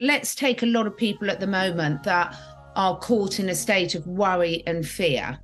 let's take a lot of people at the moment that are caught in a state of worry and fear.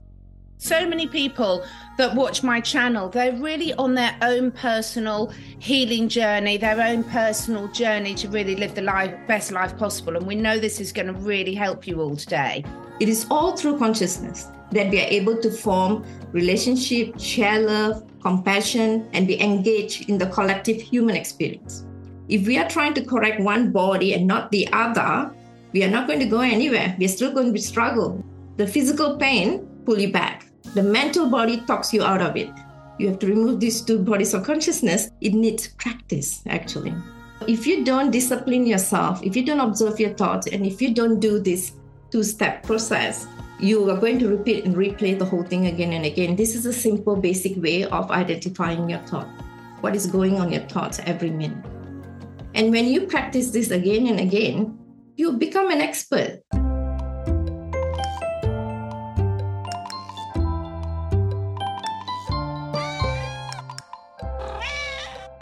So many people that watch my channel, they're really on their own personal healing journey, their own personal journey to really live the life, best life possible. And we know this is going to really help you all today. It is all through consciousness that we are able to form relationship, share love, compassion, and be engaged in the collective human experience. If we are trying to correct one body and not the other, we are not going to go anywhere. We're still going to struggle. The physical pain pull you back. The mental body talks you out of it. You have to remove these two bodies of consciousness. It needs practice, actually. If you don't discipline yourself, if you don't observe your thoughts, and if you don't do this two step process, you are going to repeat and replay the whole thing again and again. This is a simple, basic way of identifying your thought. What is going on your thoughts every minute? And when you practice this again and again, you become an expert.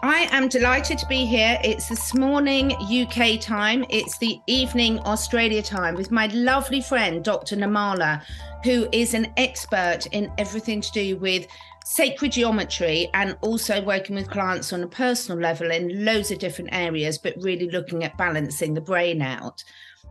I am delighted to be here. It's this morning UK time, it's the evening Australia time with my lovely friend, Dr. Nirmala, who is an expert in everything to do with sacred geometry and also working with clients on a personal level in loads of different areas, but really looking at balancing the brain out.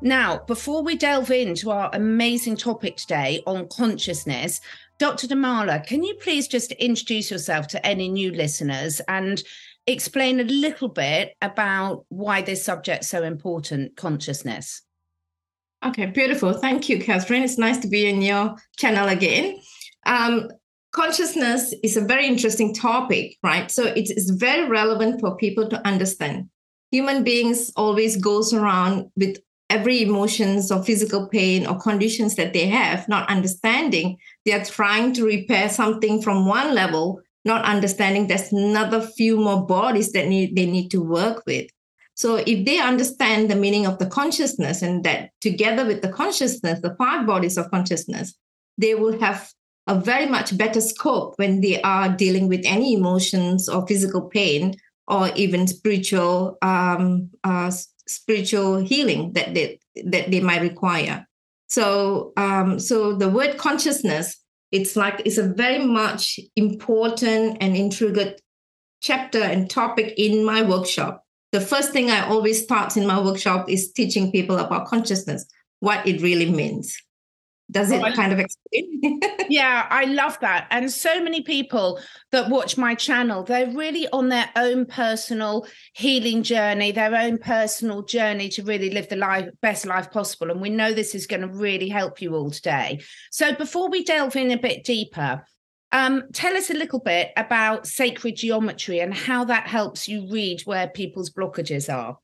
Now, before we delve into our amazing topic today on consciousness, Dr. Nirmala, can you please just introduce yourself to any new listeners and explain a little bit about why this subject's so important, consciousness? Okay, beautiful. Thank you, Catherine. It's nice to be in your channel again. Um, consciousness is a very interesting topic, right? So it is very relevant for people to understand. Human beings always goes around with every emotions or physical pain or conditions that they have, not understanding they are trying to repair something from one level, not understanding there's another few more bodies that need they need to work with. So if they understand the meaning of the consciousness and that together with the consciousness, the five bodies of consciousness, they will have a very much better scope when they are dealing with any emotions or physical pain or even spiritual um, uh, spiritual healing that they that they might require. So um, so the word consciousness it's like it's a very much important and intricate chapter and topic in my workshop. The first thing I always start in my workshop is teaching people about consciousness, what it really means does it oh, kind of explain? Yeah i love that. And so many people that watch my channel they're really on their own personal healing journey their own personal journey to really live the life best life possible. And we know this is going to really help you all today. So before we delve in a bit deeper um, tell us a little bit about sacred geometry and how that helps you read where people's blockages are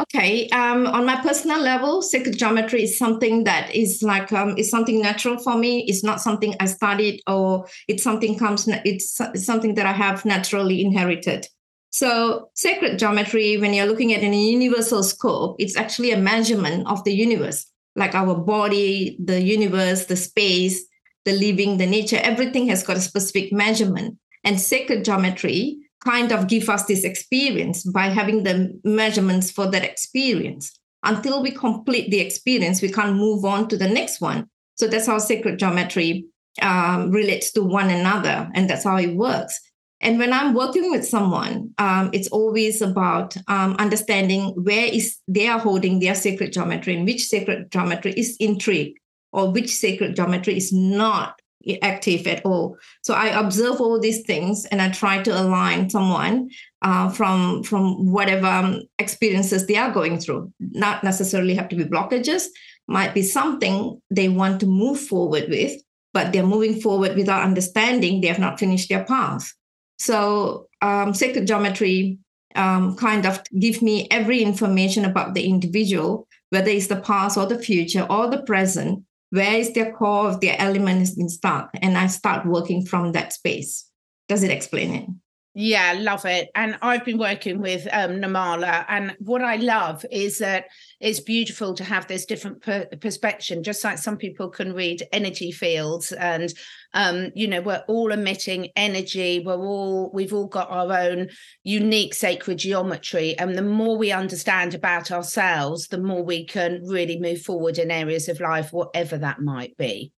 Okay. Um, on my personal level, sacred geometry is something that is like um, something natural for me. It's not something I studied or it's something comes. It's, something that I have naturally inherited. So sacred geometry, when you're looking at a universal scope, it's actually a measurement of the universe, like our body, the universe, the space, the living, the nature. Everything has got a specific measurement. And sacred geometry kind of give us this experience by having the measurements for that experience. Until we complete the experience, we can't move on to the next one. So that's how sacred geometry um, relates to one another, and that's how it works. And when I'm working with someone, um, it's always about um, understanding where is they are holding their sacred geometry and which sacred geometry is intrigue or which sacred geometry is not active at all. So I observe all these things and I try to align someone uh, from from whatever um, experiences they are going through. Not necessarily have to be blockages. Might be something they want to move forward with, but they're moving forward without understanding they have not finished their path. So um, sacred geometry um, kind of give me every information about the individual, whether it's the past or the future or the present, where is their core of their element been stuck and i start working from that space. Does it explain it Yeah, love it. And I've been working with um, Nirmala, and what I love is that it's beautiful to have this different per- perspective. Just like some people can read energy fields, and um, you know, we're all emitting energy. We're all we've all got our own unique sacred geometry, and the more we understand about ourselves, the more we can really move forward in areas of life, whatever that might be.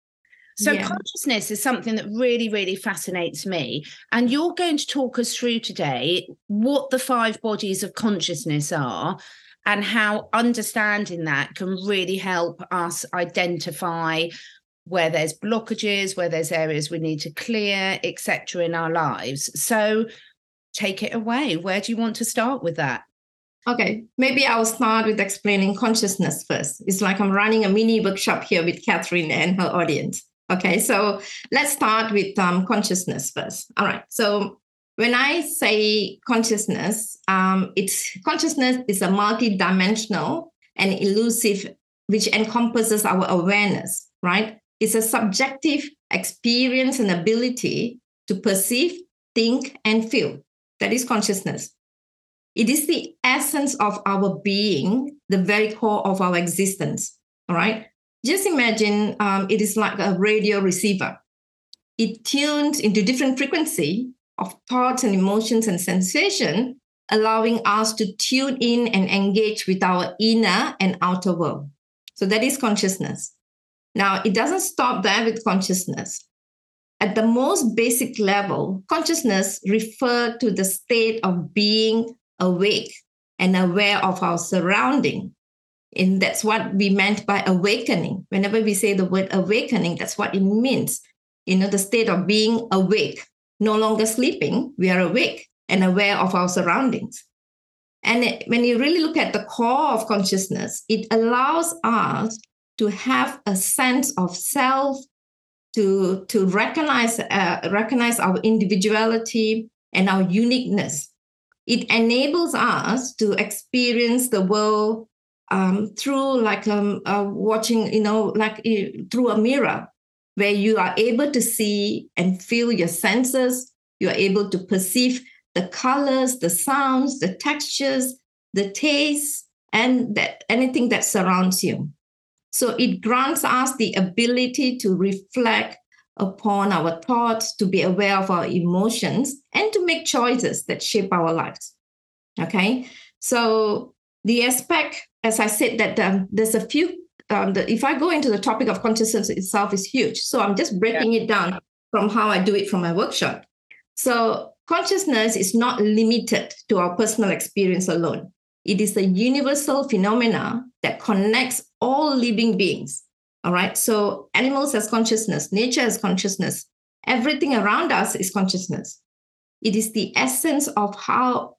So, yeah. consciousness is something that really, really fascinates me. And you're going to talk us through today what the five bodies of consciousness are and how understanding that can really help us identify where there's blockages, where there's areas we need to clear, etc. in our lives. So, take it away. Where do you want to start with that? Okay, maybe I'll start with explaining consciousness first. It's like I'm running a mini workshop here with Catherine and her audience. Okay, so let's start with um, consciousness first. All right, so when I say consciousness, um, it's consciousness is a multi-dimensional and elusive, which encompasses our awareness. Right, it's a subjective experience and ability to perceive, think, and feel. That is consciousness. It is the essence of our being, the very core of our existence. All right just imagine um, it is like a radio receiver. It tunes into different frequency of thoughts and emotions and sensation, allowing us to tune in and engage with our inner and outer world. So that is consciousness. Now, it doesn't stop there with consciousness. At the most basic level, consciousness refers to the state of being awake and aware of our surrounding and that's what we meant by awakening. Whenever we say the word awakening, that's what it means. You know, the state of being awake, no longer sleeping, we are awake and aware of our surroundings. And it, when you really look at the core of consciousness, it allows us to have a sense of self, to, to recognize, uh, recognize our individuality and our uniqueness. It enables us to experience the world um, through like um, uh, watching, you know, like uh, through a mirror, where you are able to see and feel your senses. You are able to perceive the colors, the sounds, the textures, the taste, and that anything that surrounds you. So it grants us the ability to reflect upon our thoughts, to be aware of our emotions, and to make choices that shape our lives. Okay. So the aspect as I said, that um, there's a few. Um, the, if I go into the topic of consciousness itself is huge, so I'm just breaking yeah. it down from how I do it from my workshop. So consciousness is not limited to our personal experience alone. It is a universal phenomena that connects all living beings. All right. So animals has consciousness, nature has consciousness, everything around us is consciousness. It is the essence of how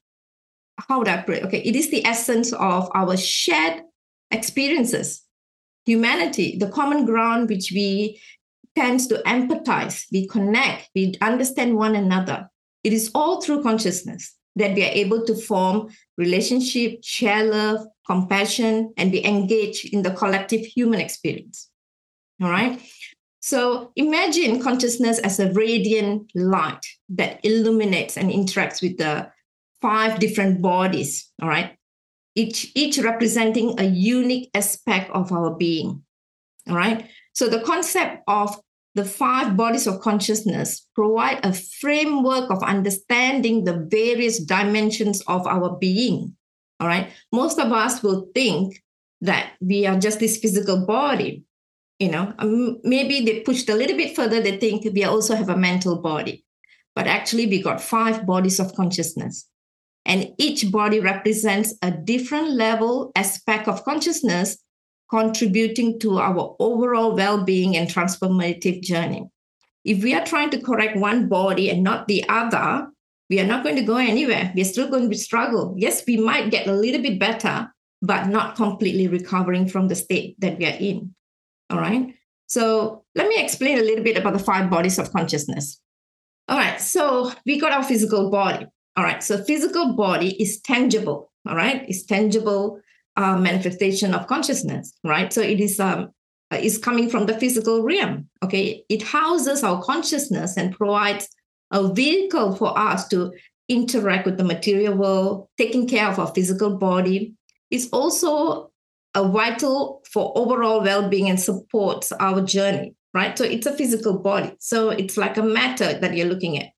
how would I put it? Okay, it is the essence of our shared experiences, humanity, the common ground which we tend to empathize, we connect, we understand one another. It is all through consciousness that we are able to form relationship, share love, compassion, and be engaged in the collective human experience. All right. So imagine consciousness as a radiant light that illuminates and interacts with the five different bodies, all right? Each, each representing a unique aspect of our being, all right? So the concept of the five bodies of consciousness provide a framework of understanding the various dimensions of our being, all right? Most of us will think that we are just this physical body, you know um, maybe they pushed a little bit further they think we also have a mental body but actually we got five bodies of consciousness and each body represents a different level aspect of consciousness contributing to our overall well-being and transformative journey. If we are trying to correct one body and not the other we are not going to go anywhere. We're still going to struggle. Yes we might get a little bit better but not completely recovering from the state that we are in. All right? So let me explain a little bit about the five bodies of consciousness. All right so we got our physical body all right. So physical body is tangible. All right. It's tangible uh, manifestation of consciousness. Right. So it is um uh, is coming from the physical realm. Okay. It houses our consciousness and provides a vehicle for us to interact with the material world, taking care of our physical body. It's also a vital for overall well-being and supports our journey, right? So it's a physical body. So it's like a matter that you're looking at.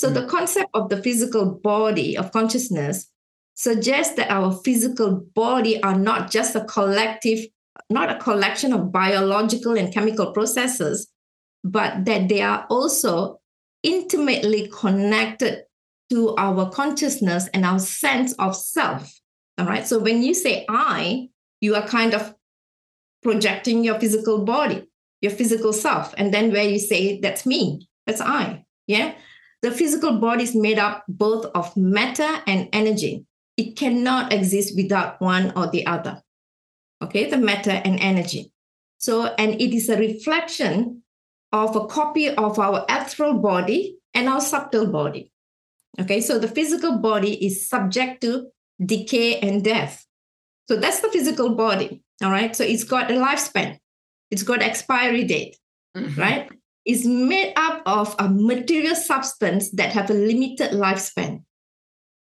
So mm. the concept of the physical body of consciousness suggests that our physical body are not just a collective, not a collection of biological and chemical processes, but that they are also intimately connected to our consciousness and our sense of self. All right. So when you say I, you are kind of projecting your physical body, your physical self. And then where you say, that's me, that's I. Yeah. The physical body is made up both of matter and energy. It cannot exist without one or the other. Okay, the matter and energy. So, and it is a reflection of a copy of our astral body and our subtle body. Okay, so the physical body is subject to decay and death. So that's the physical body. All right, so it's got a lifespan, it's got expiry date, mm-hmm. right? It's made up of a material substance that have a limited lifespan.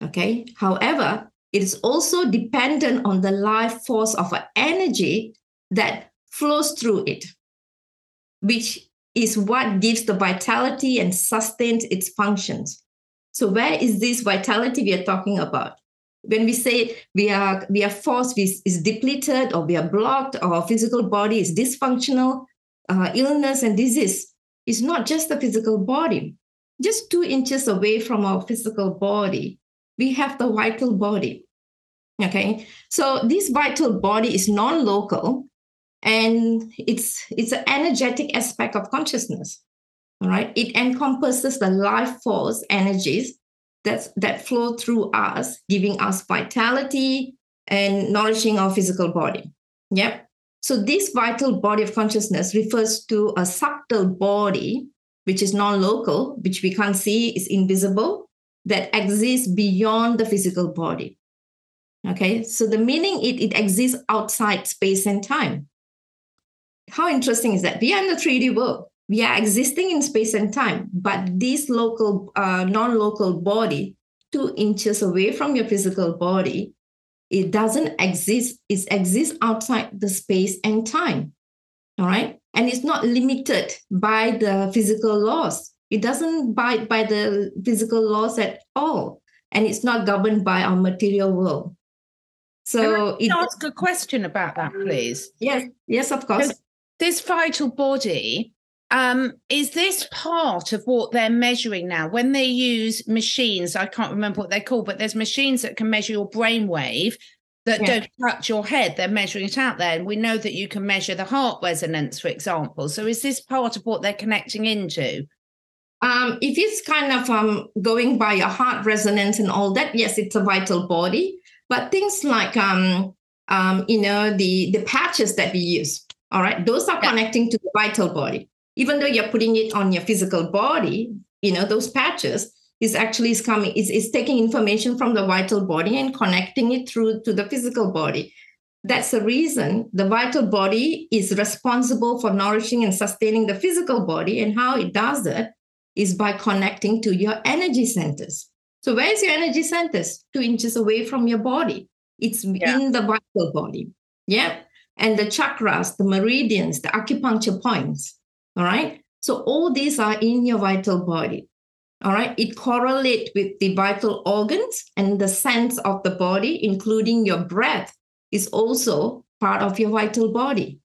Okay, however, it is also dependent on the life force of an energy that flows through it, which is what gives the vitality and sustains its functions. So where is this vitality we are talking about? When we say we are we are force is depleted or we are blocked or our physical body is dysfunctional, uh, illness and disease is not just the physical body. Just two inches away from our physical body, we have the vital body. Okay, so this vital body is non-local and it's it's an energetic aspect of consciousness all right it encompasses the life force energies that that flow through us giving us vitality and nourishing our physical body yep so this vital body of consciousness refers to a subtle body which is non-local which we can't see is invisible that exists beyond the physical body okay so the meaning it, it exists outside space and time how interesting is that? We are in the 3D world. We are existing in space and time, but this local, uh, non-local body, two inches away from your physical body, it doesn't exist. It exists outside the space and time. All right. And it's not limited by the physical laws. It doesn't abide by the physical laws at all. And it's not governed by our material world. So Can I it, ask a question about that, please. Yes, yes, of course this vital body um, is this part of what they're measuring now when they use machines i can't remember what they're called but there's machines that can measure your brainwave that yeah. don't touch your head they're measuring it out there and we know that you can measure the heart resonance for example so is this part of what they're connecting into um, if it's kind of um, going by your heart resonance and all that yes it's a vital body but things like um, um you know the the patches that we use all right. Those are yeah. connecting to the vital body. Even though you're putting it on your physical body, you know, those patches is actually is coming, is, is taking information from the vital body and connecting it through to the physical body. That's the reason the vital body is responsible for nourishing and sustaining the physical body. And how it does that is by connecting to your energy centers. So, where's your energy centers? Two inches away from your body. It's yeah. in the vital body. Yeah and the chakras, the meridians, the acupuncture points. All right. So all these are in your vital body. All right. It correlates with the vital organs and the sense of the body, including your breath, is also part of your vital body.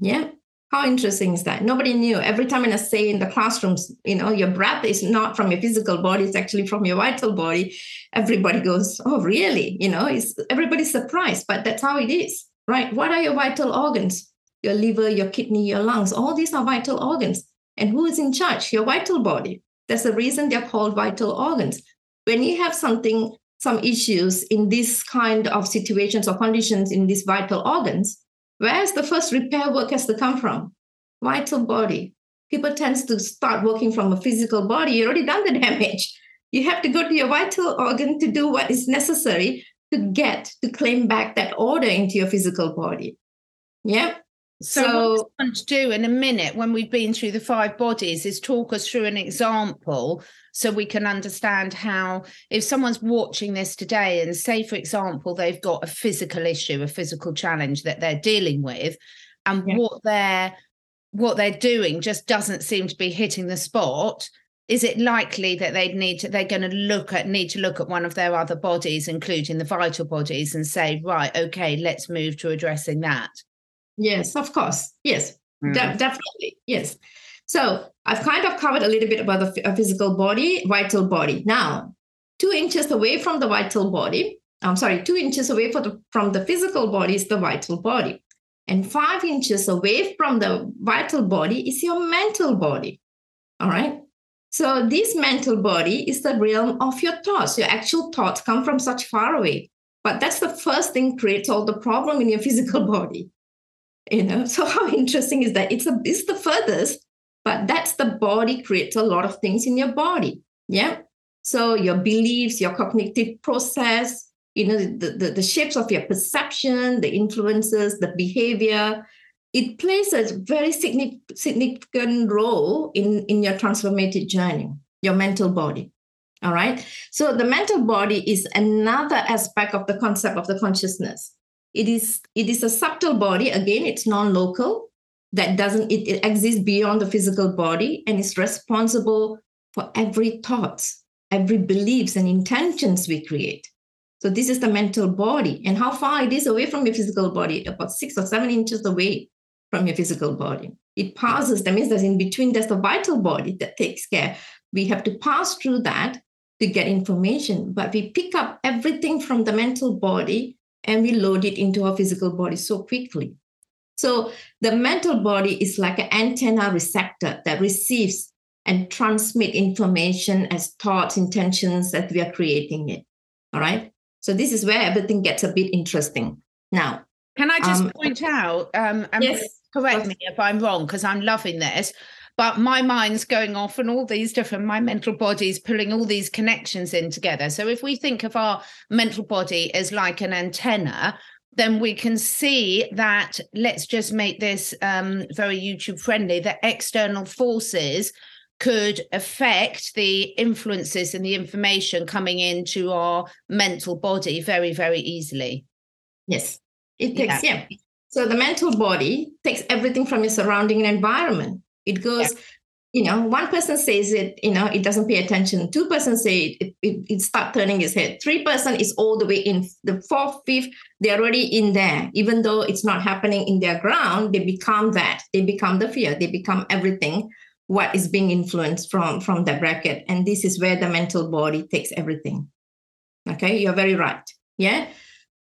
Yeah. How interesting is that? Nobody knew. Every time I say in the classrooms, you know, your breath is not from your physical body, it's actually from your vital body. Everybody goes, Oh, really? You know, it's everybody's surprised, but that's how it is right? What are your vital organs? Your liver, your kidney, your lungs, all these are vital organs. And who is in charge? Your vital body. That's the reason they're called vital organs. When you have something, some issues in this kind of situations or conditions in these vital organs, where's the first repair work has to come from? Vital body. People tends to start working from a physical body. You already done the damage. You have to go to your vital organ to do what is necessary to get to claim back that order into your physical body. Yeah. So, so what I want to do in a minute when we've been through the five bodies is talk us through an example so we can understand how if someone's watching this today and say for example they've got a physical issue a physical challenge that they're dealing with and yeah. what they're what they're doing just doesn't seem to be hitting the spot is it likely that they'd need to they're going to look at need to look at one of their other bodies including the vital bodies and say right okay let's move to addressing that yes of course yes mm. de- definitely yes so I've kind of covered a little bit about the physical body, vital body. Now, two inches away from the vital body, I'm sorry, two inches away the, from the physical body is the vital body. And five inches away from the vital body is your mental body. All right. So this mental body is the realm of your thoughts. Your actual thoughts come from such far away. But that's the first thing creates all the problem in your physical body. You know, so how interesting is that? It's a it's the furthest but that's the body creates a lot of things in your body. Yeah. So your beliefs, your cognitive process, you know, the, the, the shapes of your perception, the influences, the behavior, it plays a very significant role in, in your transformative journey, your mental body. All right. So the mental body is another aspect of the concept of the consciousness. It is it is a subtle body. Again, it's non-local. That doesn't it, it exists beyond the physical body and is responsible for every thoughts every beliefs and intentions we create. So this is the mental body. And how far it is away from your physical body? About six or seven inches away from your physical body. It passes that means that in between there's the vital body that takes care. We have to pass through that to get information but we pick up everything from the mental body and we load it into our physical body so quickly so the mental body is like an antenna receptor that receives and transmit information as thoughts, intentions that we are creating it. All right. So this is where everything gets a bit interesting. Now, can I just um, point out? Um, yes. Correct me if I'm wrong, because I'm loving this. But my mind's going off and all these different, my mental body's pulling all these connections in together. So if we think of our mental body as like an antenna, then we can see that let's just make this um, very YouTube friendly that external forces could affect the influences and the information coming into our mental body very, very easily. Yes, it takes, yeah. yeah. So the mental body takes everything from your surrounding environment. It goes, yeah you know, one person says it, you know, it doesn't pay attention. Two person say it, it, it start turning his head. Three person is all the way in. The fourth, fifth, they're already in there. Even though it's not happening in their ground, they become that. They become the fear. They become everything what is being influenced from from the bracket. And this is where the mental body takes everything. Okay, you're very right. Yeah.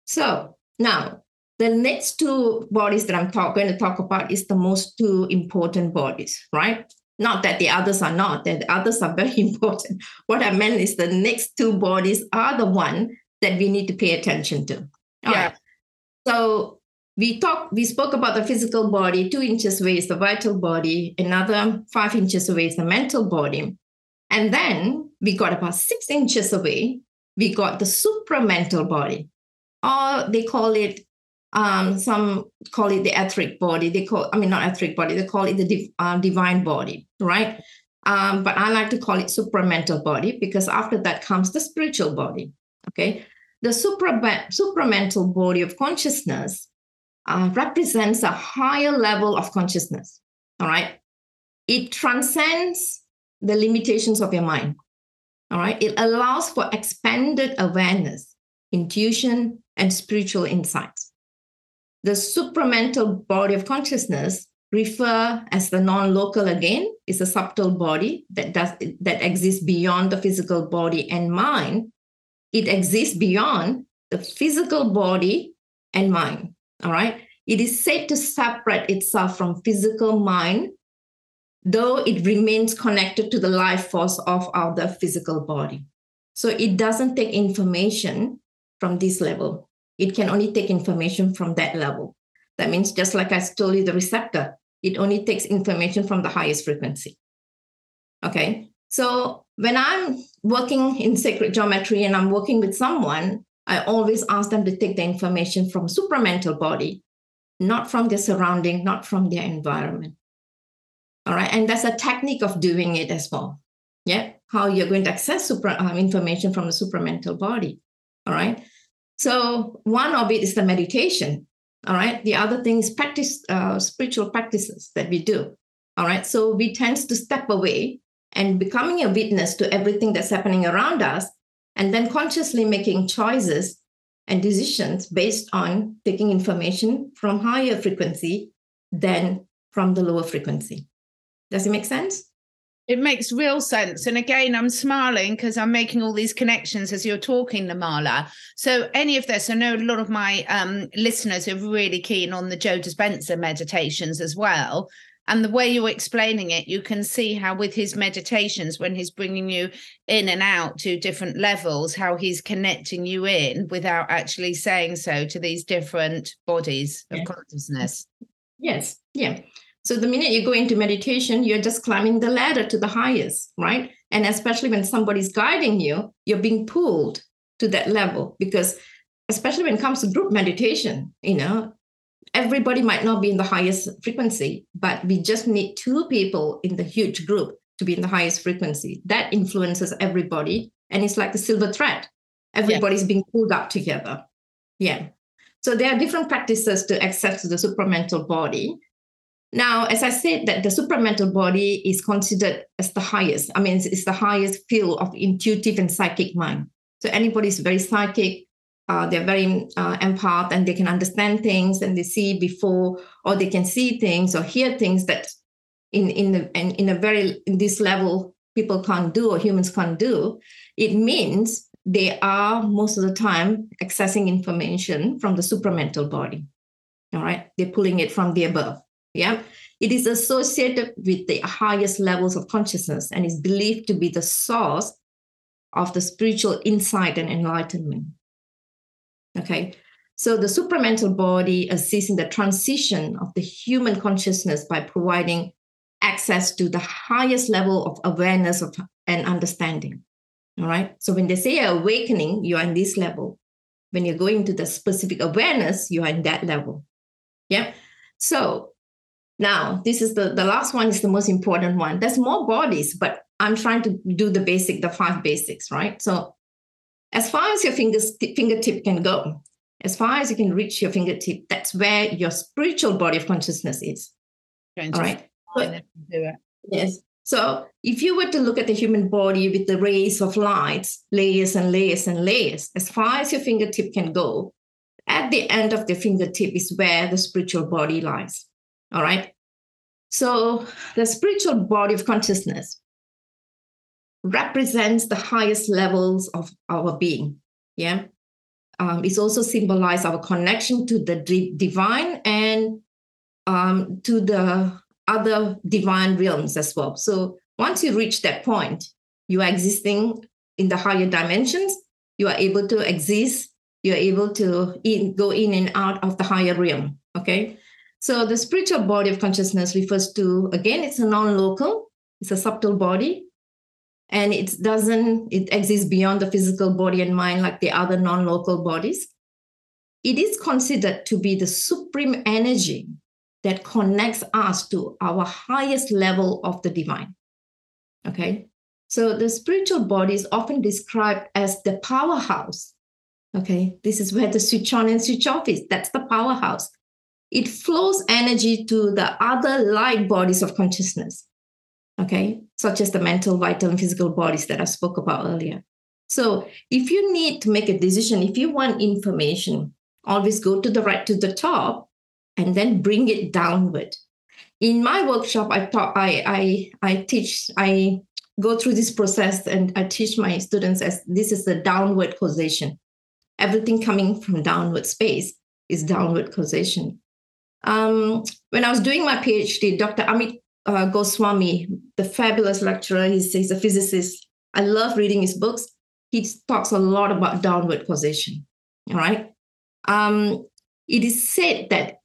So now the next two bodies that I'm talk, going to talk about is the most two important bodies, right? Not that the others are not, that the others are very important. What I meant is the next two bodies are the one that we need to pay attention to. All yeah. Right. So we talked, we spoke about the physical body, two inches away is the vital body, another five inches away is the mental body. And then we got about six inches away, we got the supramental body, or they call it um, some call it the etheric body. They call, I mean, not etheric body. They call it the div, uh, divine body, right? Um, but I like to call it supramental body because after that comes the spiritual body. Okay, the supra supramental body of consciousness uh, represents a higher level of consciousness. All right, it transcends the limitations of your mind. All right, it allows for expanded awareness, intuition, and spiritual insights. The supramental body of consciousness refer as the non-local again is a subtle body that does that exists beyond the physical body and mind. It exists beyond the physical body and mind. All right. It is said to separate itself from physical mind, though it remains connected to the life force of our physical body. So it doesn't take information from this level. It can only take information from that level. That means, just like I told you, the receptor, it only takes information from the highest frequency. Okay. So when I'm working in sacred geometry and I'm working with someone, I always ask them to take the information from supramental body, not from their surrounding, not from their environment. All right. And that's a technique of doing it as well. Yeah. how you're going to access super, uh, information from the supramental body. All right. So one of it is the meditation. All right. The other thing is practice, uh, spiritual practices that we do. All right. So we tend to step away and becoming a witness to everything that's happening around us, and then consciously making choices and decisions based on taking information from higher frequency than from the lower frequency. Does it make sense? It makes real sense. And again, I'm smiling because I'm making all these connections as you're talking, Nirmala. So, any of this, I know a lot of my um, listeners are really keen on the Joe Dispenza meditations as well. And the way you're explaining it, you can see how, with his meditations, when he's bringing you in and out to different levels, how he's connecting you in without actually saying so to these different bodies of consciousness. Yes. Yeah. So the minute you go into meditation, you're just climbing the ladder to the highest, right? And especially when somebody's guiding you, you're being pulled to that level because especially when it comes to group meditation, you know, everybody might not be in the highest frequency, but we just need two people in the huge group to be in the highest frequency. That influences everybody. And it's like a silver thread. Everybody's yeah. being pulled up together. Yeah. So there are different practices to access the supramental body. Now, as I said, that the supramental body is considered as the highest. I mean, it's, it's the highest field of intuitive and psychic mind. So anybody is very psychic, uh, they're very uh, empath, and they can understand things, and they see before, or they can see things or hear things that in in the, in, in a very in this level people can't do or humans can't do. It means they are most of the time accessing information from the supramental body. All right, they're pulling it from the above. Yeah. It is associated with the highest levels of consciousness and is believed to be the source of the spiritual insight and enlightenment. Okay. So the supramental body assists in the transition of the human consciousness by providing access to the highest level of awareness of, and understanding. All right. So when they say awakening, you are in this level. When you're going to the specific awareness, you are in that level. Yeah. So now, this is the, the last one is the most important one. There's more bodies, but I'm trying to do the basic, the five basics, right? So as far as your fingers, fingertip can go, as far as you can reach your fingertip, that's where your spiritual body of consciousness is. All right. So, yes. So if you were to look at the human body with the rays of light, layers and layers and layers, as far as your fingertip can go, at the end of the fingertip is where the spiritual body lies. All right. So the spiritual body of consciousness represents the highest levels of our being. Yeah. Um, it's also symbolized our connection to the divine and um, to the other divine realms as well. So once you reach that point, you are existing in the higher dimensions. You are able to exist. You are able to in, go in and out of the higher realm. Okay. So the spiritual body of consciousness refers to, again, it's a non-local, it's a subtle body. And it doesn't, it exists beyond the physical body and mind like the other non-local bodies. It is considered to be the supreme energy that connects us to our highest level of the divine. Okay. So the spiritual body is often described as the powerhouse. Okay. This is where the switch on and switch off is. That's the powerhouse it flows energy to the other light bodies of consciousness, okay, such as the mental, vital, and physical bodies that I spoke about earlier. So if you need to make a decision, if you want information, always go to the right to the top and then bring it downward. In my workshop, I taught I, I, I teach, I go through this process and I teach my students as this is the downward causation. Everything coming from downward space is downward causation. Um, when I was doing my PhD, Dr. Amit uh, Goswami, the fabulous lecturer, he's, he's a physicist. I love reading his books. He talks a lot about downward causation. All right. Um, it is said that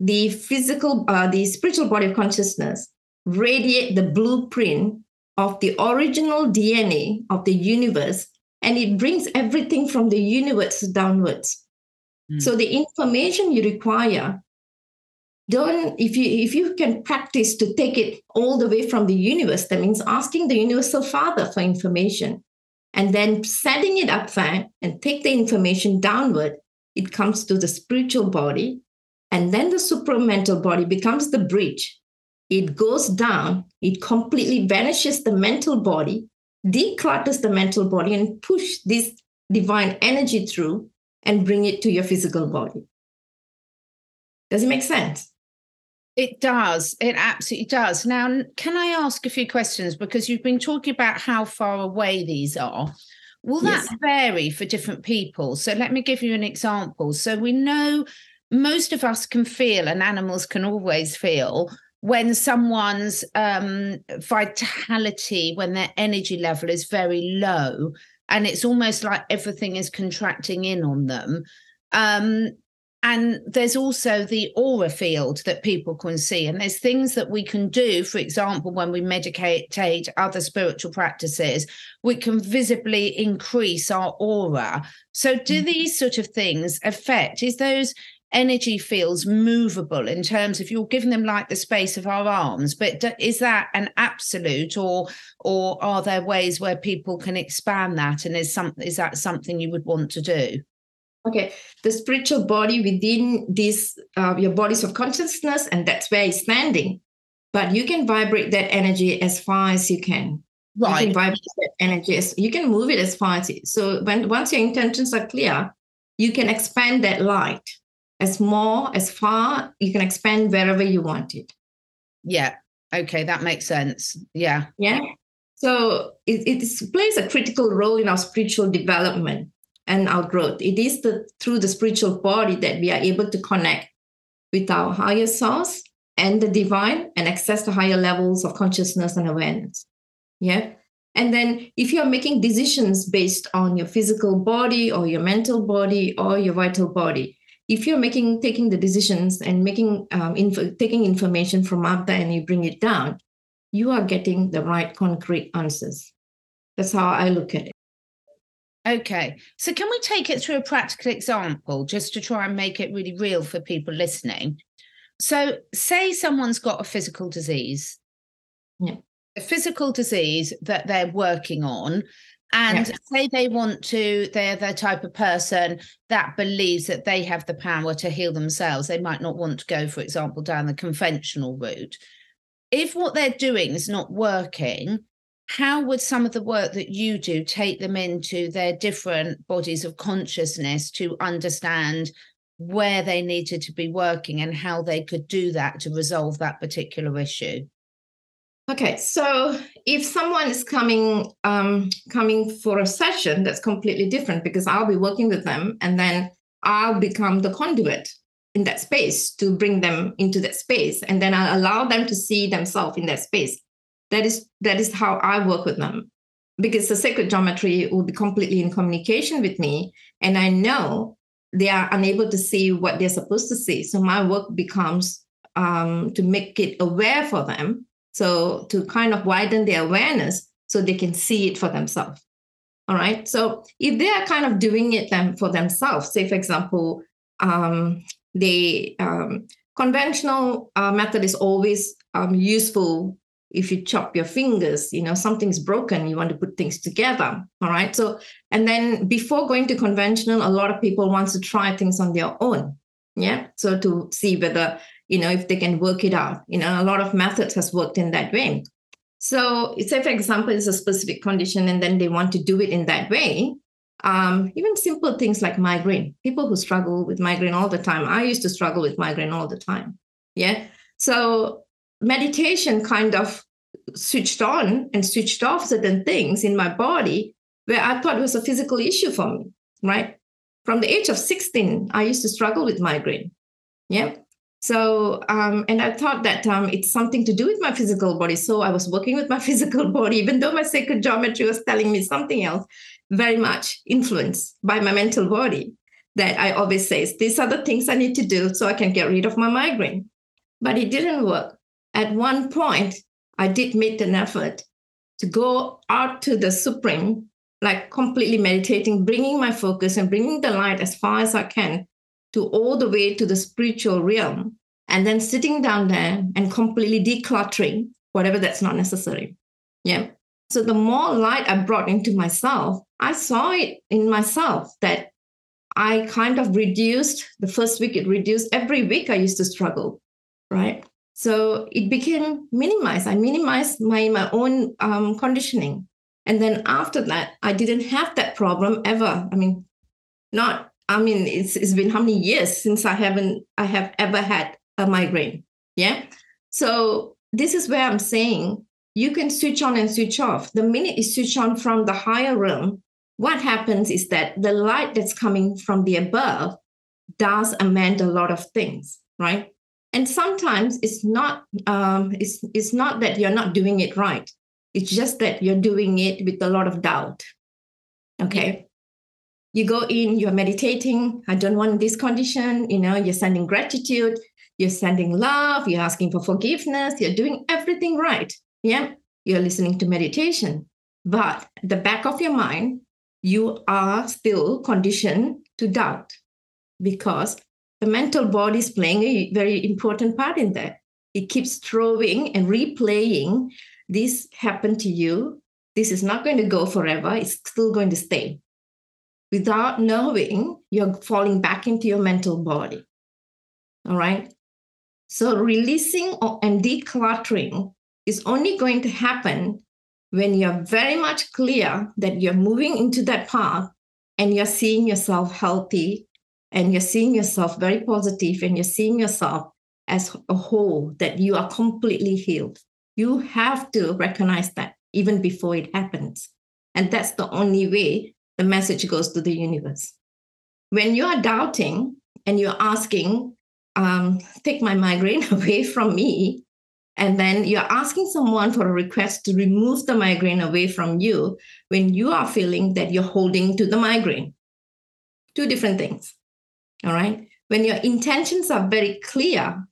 the physical, uh, the spiritual body of consciousness radiate the blueprint of the original DNA of the universe, and it brings everything from the universe downwards. Mm. So the information you require don't if you if you can practice to take it all the way from the universe that means asking the universal father for information and then setting it up there and take the information downward it comes to the spiritual body and then the supramental body becomes the bridge. It goes down it completely vanishes the mental body declutters the mental body and push this divine energy through and bring it to your physical body. Does it make sense it does. It absolutely does. Now, can I ask a few questions? Because you've been talking about how far away these are. Will that yes. vary for different people? So, let me give you an example. So, we know most of us can feel, and animals can always feel, when someone's um, vitality, when their energy level is very low, and it's almost like everything is contracting in on them. Um, and there's also the aura field that people can see. And there's things that we can do for example when we meditate other spiritual practices we can visibly increase our aura. So do mm. these sort of things affect is those energy fields movable in terms of you're giving them like the space of our arms but is that an absolute or or are there ways where people can expand that? And is some is that something you would want to do Okay, the spiritual body within this, uh, your bodies of consciousness, and that's where it's standing. But you can vibrate that energy as far as you can. Right. You can vibrate that energy. As, you can move it as far as it. So when once your intentions are clear, you can expand that light as more, as far. You can expand wherever you want it. Yeah. Okay, that makes sense. Yeah. Yeah. So it, it plays a critical role in our spiritual development and our growth. It is the, through the spiritual body that we are able to connect with our higher source and the divine and access the higher levels of consciousness and awareness. Yeah. And then if you're making decisions based on your physical body or your mental body or your vital body, if you're making taking the decisions and making um, info, taking information from up there and you bring it down, you are getting the right concrete answers. That's how I look at it. Okay. So, can we take it through a practical example just to try and make it really real for people listening? So, say someone's got a physical disease, yeah. a physical disease that they're working on, and yeah. say they want to, they're the type of person that believes that they have the power to heal themselves. They might not want to go, for example, down the conventional route. If what they're doing is not working, how would some of the work that you do take them into their different bodies of consciousness to understand where they needed to be working and how they could do that to resolve that particular issue? Okay so if someone is coming um, coming for a session that's completely different because i'll be working with them and then i'll become the conduit in that space to bring them into that space and then i'll allow them to see themselves in that space that is that is how I work with them because the sacred geometry will be completely in communication with me and I know they are unable to see what they're supposed to see. So my work becomes um, to make it aware for them. So to kind of widen their awareness so they can see it for themselves. All right. So if they are kind of doing it them for themselves, say for example, um, the um, conventional uh, method is always um, useful if you chop your fingers you know something's broken you want to put things together all right? So and then before going to conventional a lot of people wants to try things on their own yeah? So to see whether you know if they can work it out you know a lot of methods has worked in that way. So say for example it's a specific condition and then they want to do it in that way um, even simple things like migraine. People who struggle with migraine all the time. I used to struggle with migraine all the time yeah? So meditation kind of switched on and switched off certain things in my body where I thought was a physical issue for me, right? From the age of 16, I used to struggle with migraine. Yeah. So, um, and I thought that um, it's something to do with my physical body. So I was working with my physical body, even though my sacred geometry was telling me something else, very much influenced by my mental body. That I always say, these are the things I need to do so I can get rid of my migraine. But it didn't work at one point, I did make an effort to go out to the Supreme, like completely meditating, bringing my focus and bringing the light as far as I can to all the way to the spiritual realm and then sitting down there and completely decluttering whatever that's not necessary. Yeah. So the more light I brought into myself, I saw it in myself that I kind of reduced the first week, it reduced every week I used to struggle, right? So it became minimized. I minimized my, my own um, conditioning. And then after that, I didn't have that problem ever. I mean, not, I mean, it's, it's been how many years since I haven't, I have ever had a migraine. Yeah. So this is where I'm saying you can switch on and switch off. The minute you switch on from the higher realm, what happens is that the light that's coming from the above does amend a lot of things, right? And sometimes it's not um, it's, it's not that you're not doing it right. It's just that you're doing it with a lot of doubt. Okay. You go in, you're meditating. I don't want this condition. You know, you're sending gratitude, you're sending love, you're asking for forgiveness, you're doing everything right. Yeah. You're listening to meditation. But the back of your mind, you are still conditioned to doubt because the mental body is playing a very important part in that. It keeps throwing and replaying this happened to you. This is not going to go forever. It's still going to stay. Without knowing, you're falling back into your mental body. All right. So releasing and decluttering is only going to happen when you're very much clear that you're moving into that path and you're seeing yourself healthy and you're seeing yourself very positive and you're seeing yourself as a whole, that you are completely healed. You have to recognize that even before it happens. And that's the only way the message goes to the universe. When you are doubting and you're asking, um, take my migraine away from me, and then you're asking someone for a request to remove the migraine away from you when you are feeling that you're holding to the migraine. Two different things. All right. When your intentions are very clear,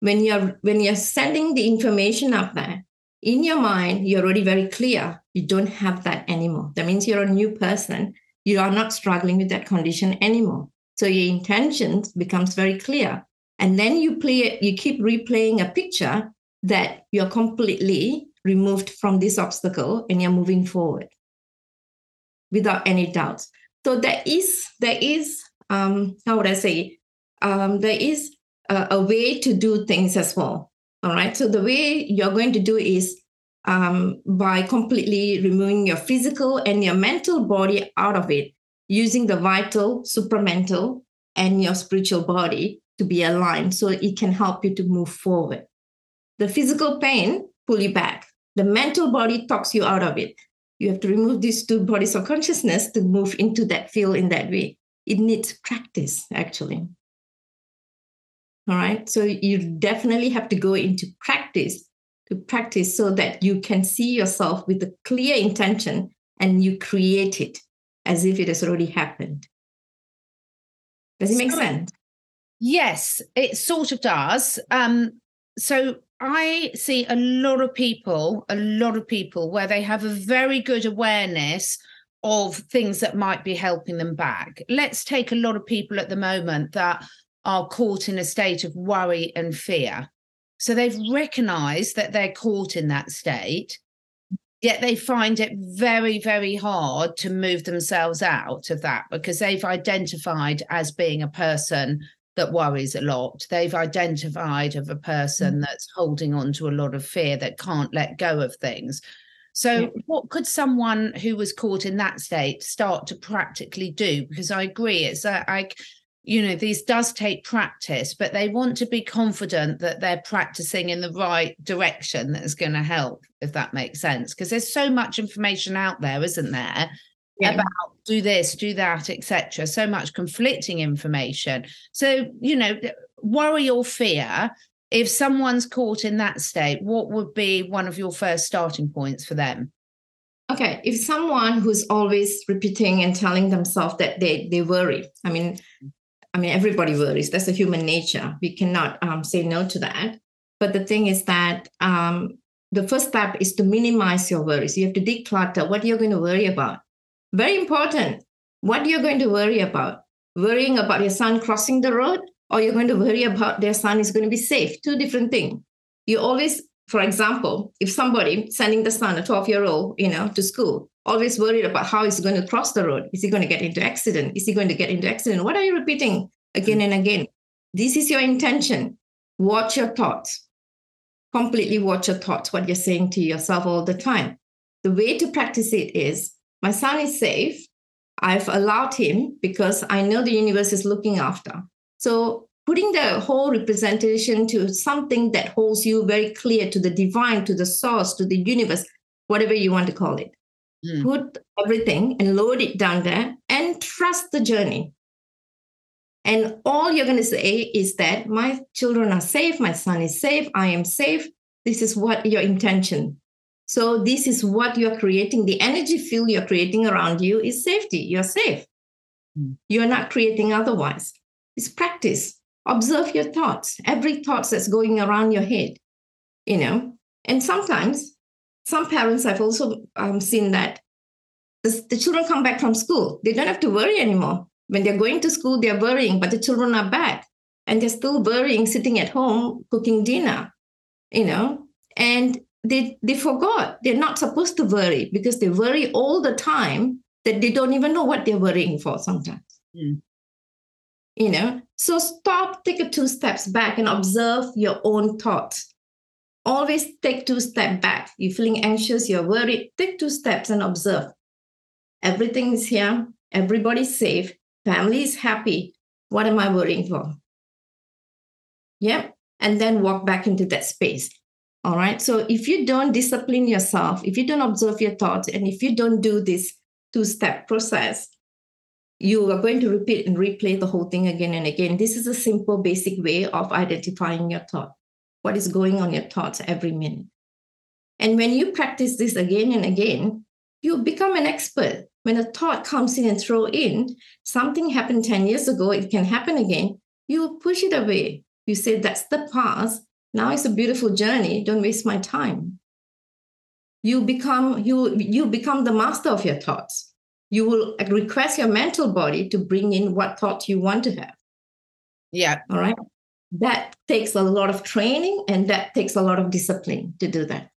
when you're when you're sending the information up there, in your mind, you're already very clear. You don't have that anymore. That means you're a new person. You are not struggling with that condition anymore. So your intentions becomes very clear. And then you play it, you keep replaying a picture that you're completely removed from this obstacle and you're moving forward without any doubts. So there is there is um, how would I say um, there is a, a, way to do things as well. All right. So the way you're going to do is um, by completely removing your physical and your mental body out of it, using the vital, supramental, and your spiritual body to be aligned, so it can help you to move forward. The physical pain pull you back. The mental body talks you out of it. You have to remove these two bodies of consciousness to move into that field in that way. It needs practice, actually. All right. So you definitely have to go into practice to practice so that you can see yourself with a clear intention and you create it as if it has already happened. Does it make so, sense? Yes, it sort of does. Um, so I see a lot of people, a lot of people where they have a very good awareness of things that might be helping them back. Let's take a lot of people at the moment that are caught in a state of worry and fear. So they've recognized that they're caught in that state, yet they find it very, very hard to move themselves out of that because they've identified as being a person that worries a lot. They've identified of a person mm. that's holding on to a lot of fear that can't let go of things. So, yeah. what could someone who was caught in that state start to practically do? Because I agree, it's uh, like, you know, these does take practice, but they want to be confident that they're practicing in the right direction that is going to help, if that makes sense. Because there's so much information out there, isn't there? Yeah. about do this do that etc so much conflicting information so you know worry or fear if someone's caught in that state what would be one of your first starting points for them? Okay if someone who's always repeating and telling themselves that they they worry i mean i mean everybody worries that's a human nature we cannot um, say no to that. But the thing is that um, the first step is to minimize your worries you have to declutter what you're going to worry about. Very important what you're going to worry about worrying about your son crossing the road or you're going to worry about their son is going to be safe. Two different things. You always, for example, if somebody sending the son, a 12 year old, you know, to school, always worried about how he's going to cross the road. Is he going to get into accident? Is he going to get into accident? What are you repeating again mm. and again? This is your intention. Watch your thoughts. Completely watch your thoughts, what you're saying to yourself all the time. The way to practice it is my son is safe. I've allowed him because I know the universe is looking after. So putting the whole representation to something that holds you very clear to the divine, to the source, to the universe, whatever you want to call it. Mm. Put everything and load it down there and trust the journey. And all you're going to say is that my children are safe, my son is safe, I am safe. This is what your intention. So, this is what you're creating. The energy field you're creating around you is safety. You're safe. Mm. You're not creating otherwise. It's practice. Observe your thoughts, every thought that's going around your head, you know. And sometimes, some parents I've also um, seen that the, the children come back from school. They don't have to worry anymore when they're going to school, they're worrying, but the children are back and they're still worrying, sitting at home cooking dinner, you know, and they they forgot they're not supposed to worry because they worry all the time that they don't even know what they're worrying for sometimes. Mm. You know, so stop, take a two steps back and observe your own thoughts. Always take two steps back. You're feeling anxious, you're worried, take two steps and observe. Everything is here, everybody's safe, family is happy. What am I worrying for? Yep. And then walk back into that space. All right. So if you don't discipline yourself, if you don't observe your thoughts, and if you don't do this two step process, you are going to repeat and replay the whole thing again and again. This is a simple, basic way of identifying your thought. What is going on your thoughts every minute? And when you practice this again and again, you become an expert. When a thought comes in and throw in something happened 10 years ago it can happen again. You push it away. You say that's the past. Now it's a beautiful journey. Don't waste my time. You become you you become the master of your thoughts you will request your mental body to bring in what thought you want to have yeah all right that takes a lot of training and that takes a lot of discipline to do that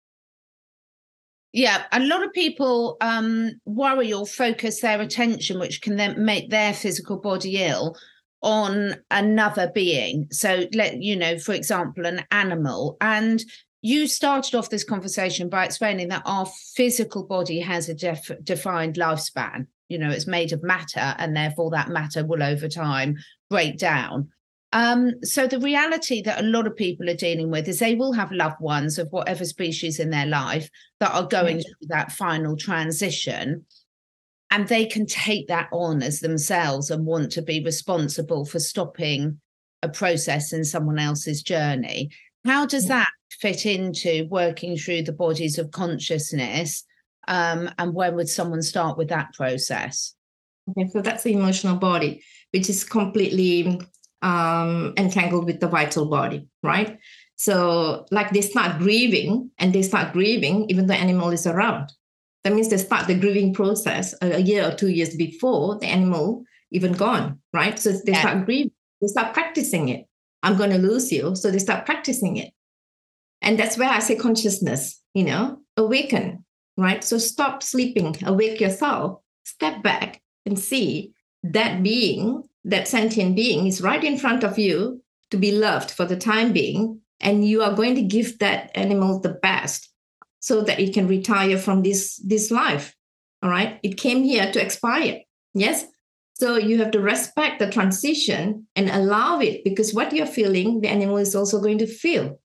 yeah, a lot of people um, worry or focus their attention, which can then make their physical body ill, on another being. So, let you know, for example, an animal. And you started off this conversation by explaining that our physical body has a def- defined lifespan. You know, it's made of matter, and therefore that matter will over time break down. Um, so the reality that a lot of people are dealing with is they will have loved ones of whatever species in their life that are going through that final transition. And they can take that on as themselves and want to be responsible for stopping a process in someone else's journey. How does that fit into working through the bodies of consciousness? Um, and when would someone start with that process? Okay, so that's the emotional body, which is completely um, entangled with the vital body, right? So, like they start grieving and they start grieving even the animal is around. That means they start the grieving process a, year or two years before the animal even gone, right? So they yeah. start grieving, they start practicing it. I'm going to lose you. So they start practicing it. And that's where I say consciousness, you know, awaken, right? So stop sleeping, awake yourself, step back and see that being that sentient being is right in front of you to be loved for the time being and you are going to give that animal the best so that it can retire from this this life all right it came here to expire yes so you have to respect the transition and allow it because what you're feeling the animal is also going to feel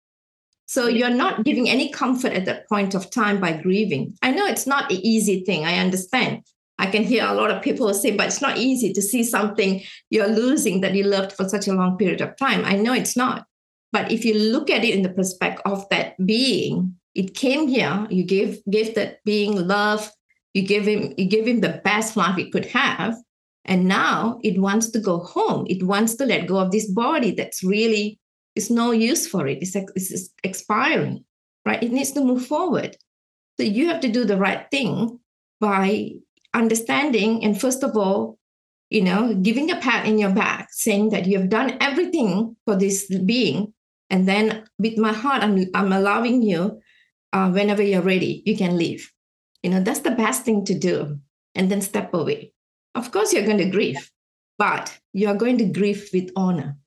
so you're not giving any comfort at that point of time by grieving i know it's not an easy thing i understand I can hear a lot of people say, but it's not easy to see something you're losing that you loved for such a long period of time. I know it's not. But if you look at it in the perspective of that being, it came here, you gave gave that being love, you give him, you give him the best life it could have. And now it wants to go home. It wants to let go of this body that's really is no use for it. It's, it's expiring, right? It needs to move forward. So you have to do the right thing by understanding and first of all you know, giving a pat in your back, saying that you have done everything for this being. And then with my heart, I'm, I'm allowing you, uh, whenever you're ready, you can leave. You know, that's the best thing to do. And then step away. Of course, you're going to grieve, but you're going to grieve with honor.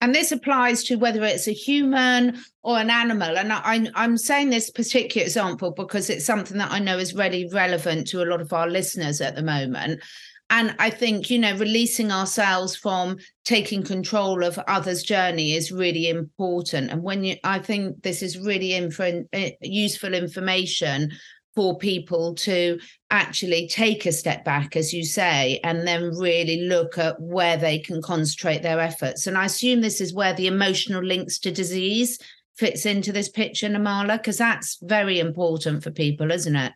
And this applies to whether it's a human or an animal. And I, am saying this particular example because it's something that I know is really relevant to a lot of our listeners at the moment. And I think, you know, releasing ourselves from taking control of others' journey is really important. And when you, I think this is really inf- eh, useful information for people to actually take a step back, as you say, and then really look at where they can concentrate their efforts. And I assume this is where the emotional links to disease fits into this picture, Nirmala, because that's very important for people, isn't it?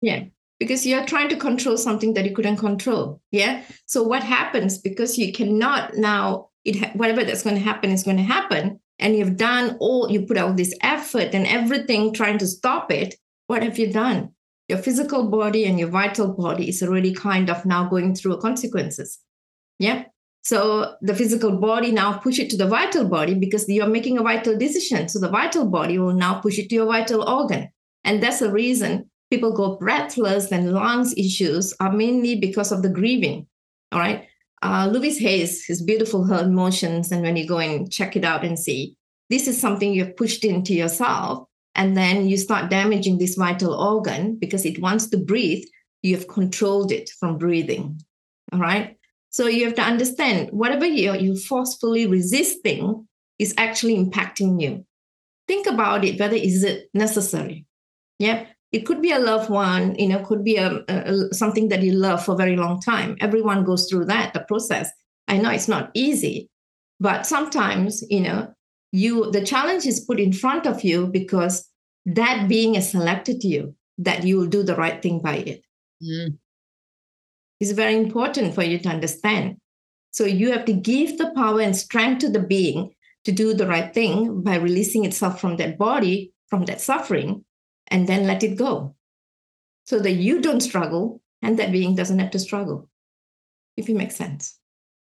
Yeah, because you're trying to control something that you couldn't control. Yeah. So what happens because you cannot now, it whatever that's going to happen is going to happen, and you've done all, you put out this effort and everything trying to stop it what have you done? Your physical body and your vital body is already kind of now going through consequences. Yeah. So the physical body now push it to the vital body because you're making a vital decision. So the vital body will now push it to your vital organ. And that's the reason people go breathless and lungs issues are mainly because of the grieving. All right. Uh, Louise Hay's, his beautiful her emotions, and when you go and check it out and see, this is something you've pushed into yourself and then you start damaging this vital organ because it wants to breathe. You have controlled it from breathing all right? So you have to understand whatever you're you forcefully resisting is actually impacting you. Think about it whether is it necessary? Yeah it could be a loved one you know could be a, a, something that you love for a very long time. Everyone goes through that the process. I know it's not easy but sometimes you know you the challenge is put in front of you because that being is selected you that you will do the right thing by it. Mm. is very important for you to understand. So you have to give the power and strength to the being to do the right thing by releasing itself from that body from that suffering and then let it go. So that you don't struggle and that being doesn't have to struggle if it makes sense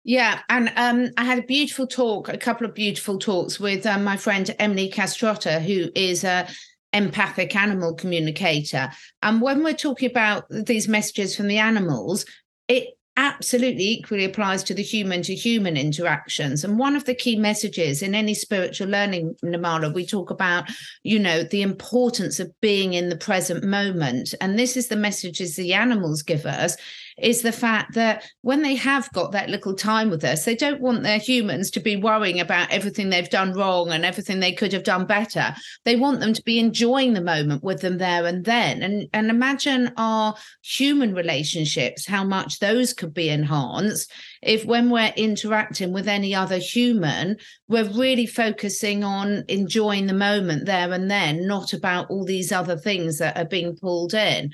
yeah, and um, I had a beautiful talk, a couple of beautiful talks with um, my friend Emily Castrotta, who is a empathic animal communicator. And when we're talking about these messages from the animals, it absolutely equally applies to the human to human interactions. And one of the key messages in any spiritual learning, Nirmala, we talk about, you know, the importance of being in the present moment. And this is the messages the animals give us is the fact that when they have got that little time with us, they don't want their humans to be worrying about everything they've done wrong and everything they could have done better. They want them to be enjoying the moment with them there and then. And, and imagine our human relationships, how much those could be enhanced if when we're interacting with any other human, we're really focusing on enjoying the moment there and then, not about all these other things that are being pulled in.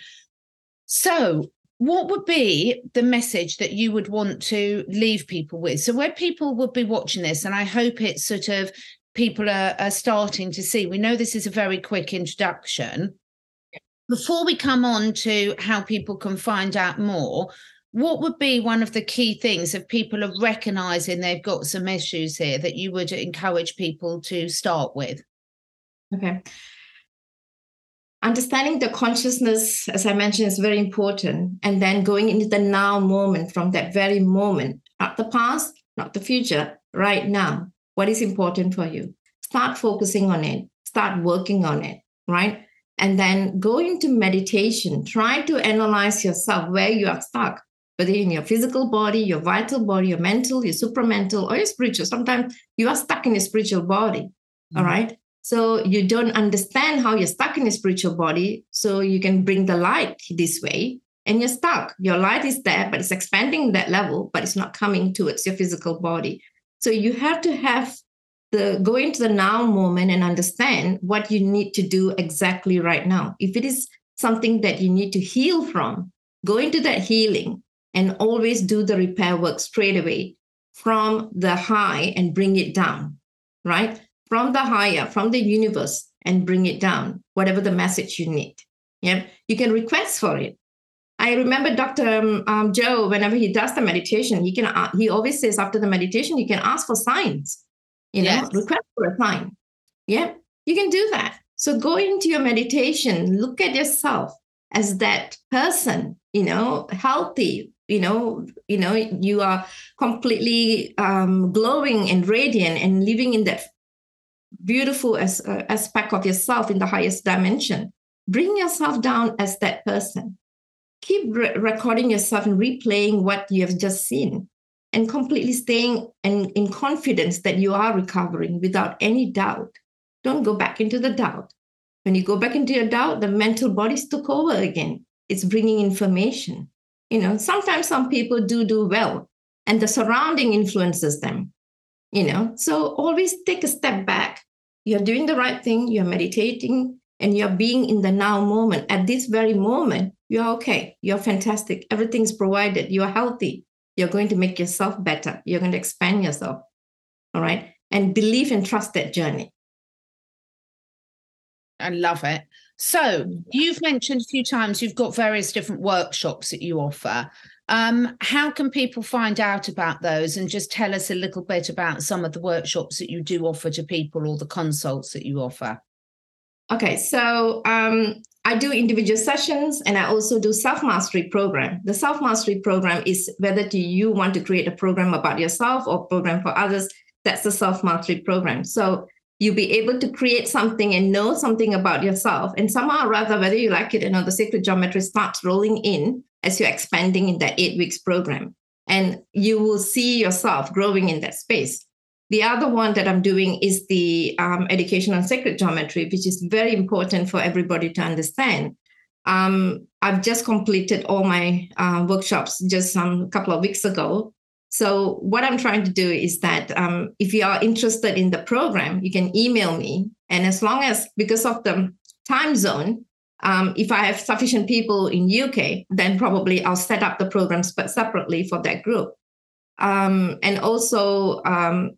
So, what would be the message that you would want to leave people with? So, where people would be watching this, and I hope it's sort of people are, are starting to see, we know this is a very quick introduction. Before we come on to how people can find out more, what would be one of the key things if people are recognizing they've got some issues here that you would encourage people to start with? Okay understanding the consciousness, as I mentioned, is very important. And then going into the now moment from that very moment, not the past, not the future, right now. What is important for you? Start focusing on it, start working on it, right? And then go into meditation, try to analyze yourself where you are stuck, whether in your physical body, your vital body, your mental, your supramental, or your spiritual. Sometimes you are stuck in your spiritual body. Mm-hmm. All right. So you don't understand how you're stuck in a spiritual body. So you can bring the light this way and you're stuck. Your light is there, but it's expanding that level, but it's not coming towards your physical body. So you have to have the go into the now moment and understand what you need to do exactly right now. If it is something that you need to heal from, go into that healing and always do the repair work straight away from the high and bring it down, right? From the higher, from the universe, and bring it down, whatever the message you need. Yeah, you can request for it. I remember Dr. Um, um, Joe, whenever he does the meditation, he can uh, he always says after the meditation, you can ask for signs, you know, yes. request for a sign. Yeah, you can do that. So go into your meditation, look at yourself as that person, you know, healthy, you know, you know, you are completely um, glowing and radiant and living in that beautiful as, uh, aspect of yourself in the highest dimension. Bring yourself down as that person keep re- recording yourself and replaying what you have just seen and completely staying in, in confidence that you are recovering without any doubt. Don't go back into the doubt. When you go back into your doubt, the mental bodies took over again. It's bringing information. You know, sometimes some people do do well and the surrounding influences them. You know, so always take a step back. You're doing the right thing, you're meditating, and you're being in the now moment. At this very moment, you're okay. You're fantastic. Everything's provided. You're healthy. You're going to make yourself better. You're going to expand yourself. All right. And believe and trust that journey. I love it. So you've mentioned a few times you've got various different workshops that you offer. Um, how can people find out about those and just tell us a little bit about some of the workshops that you do offer to people or the consults that you offer? Okay, so um, I do individual sessions and I also do self mastery program. The self mastery program is whether do you want to create a program about yourself or program for others. That's the self mastery program. So you'll be able to create something and know something about yourself. And somehow or rather, whether you like it or not, the sacred geometry starts rolling in as you're expanding in that eight weeks program. And you will see yourself growing in that space. The other one that I'm doing is the um, education on sacred geometry, which is very important for everybody to understand. Um, I've just completed all my uh, workshops just um, couple of weeks ago. So, what I'm trying to do is that um, if you are interested in the program, you can email me. And as long as, because of the time zone, um, if I have sufficient people in UK, then probably I'll set up the programs but separately for that group. Um, and also, um,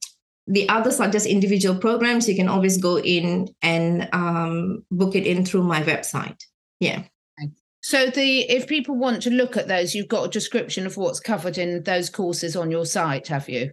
the others are just individual programs. You can always go in and um, book it in through my website. Yeah. So the if people want to look at those, you've got a description of what's covered in those courses on your site, have you?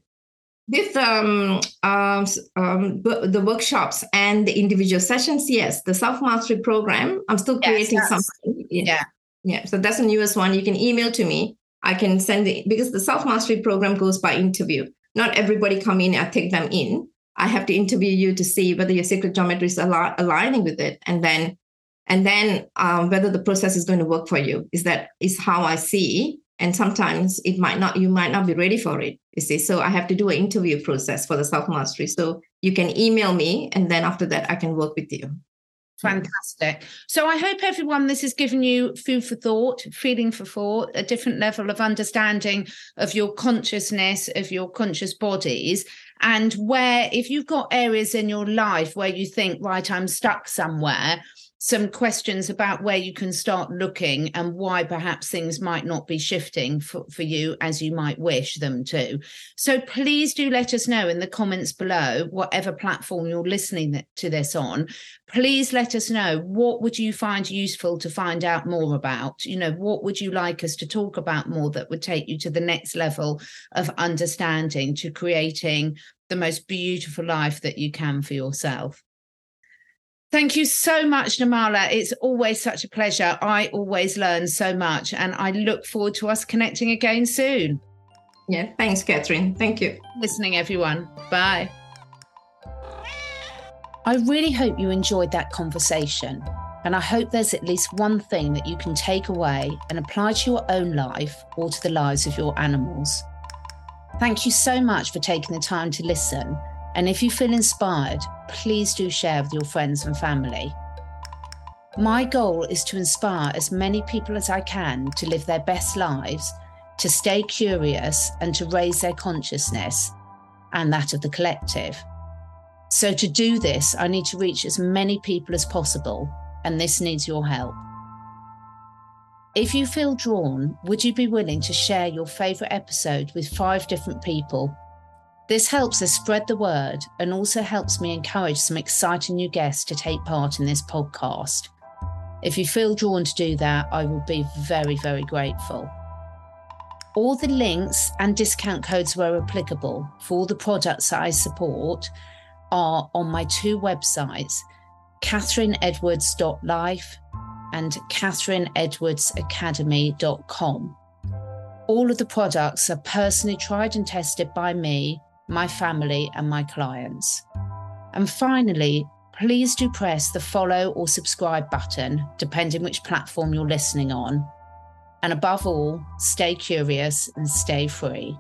With um, um, um, the workshops and the individual sessions, yes. The self mastery program, I'm still creating yes, something. Yeah. yeah, yeah. So that's the newest one. You can email to me. I can send it because the self mastery program goes by interview not everybody come in I take them in. I have to interview you to see whether your sacred geometry is al- aligning with it, and then and then um, whether the process is going to work for you. Is that is how I see. And sometimes it might not, you might not be ready for it. You see, so I have to do an interview process for the self mastery. So you can email me, and then after that, I can work with you. Fantastic. So I hope everyone this has given you food for thought, feeling for thought, a different level of understanding of your consciousness, of your conscious bodies, and where if you've got areas in your life where you think, right, I'm stuck somewhere, some questions about where you can start looking and why perhaps things might not be shifting for, for you as you might wish them to. So please do let us know in the comments below, whatever platform you're listening to this on. Please let us know what would you find useful to find out more about? You know, what would you like us to talk about more that would take you to the next level of understanding to creating the most beautiful life that you can for yourself? Thank you so much, Nirmala. It's always such a pleasure. I always learn so much, and I look forward to us connecting again soon. Yeah, thanks, Catherine. Thank you. Listening, everyone. Bye. I really hope you enjoyed that conversation, and I hope there's at least one thing that you can take away and apply to your own life or to the lives of your animals. Thank you so much for taking the time to listen and if you feel inspired, please do share with your friends and family. My goal is to inspire as many people as I can to live their best lives, to stay curious, and to raise their consciousness and that of the collective. So, to do this, I need to reach as many people as possible, and this needs your help. If you feel drawn, would you be willing to share your favourite episode with five different people this helps us spread the word and also helps me encourage some exciting new guests to take part in this podcast. If you feel drawn to do that, I will be very, very grateful. All the links and discount codes where applicable for all the products that I support are on my two websites, catherineedwards.life and catherineedwardsacademy.com. All of the products are personally tried and tested by me, my family, and my clients. And finally, please do press the follow or subscribe button, depending which platform you're listening on. And above all, stay curious and stay free.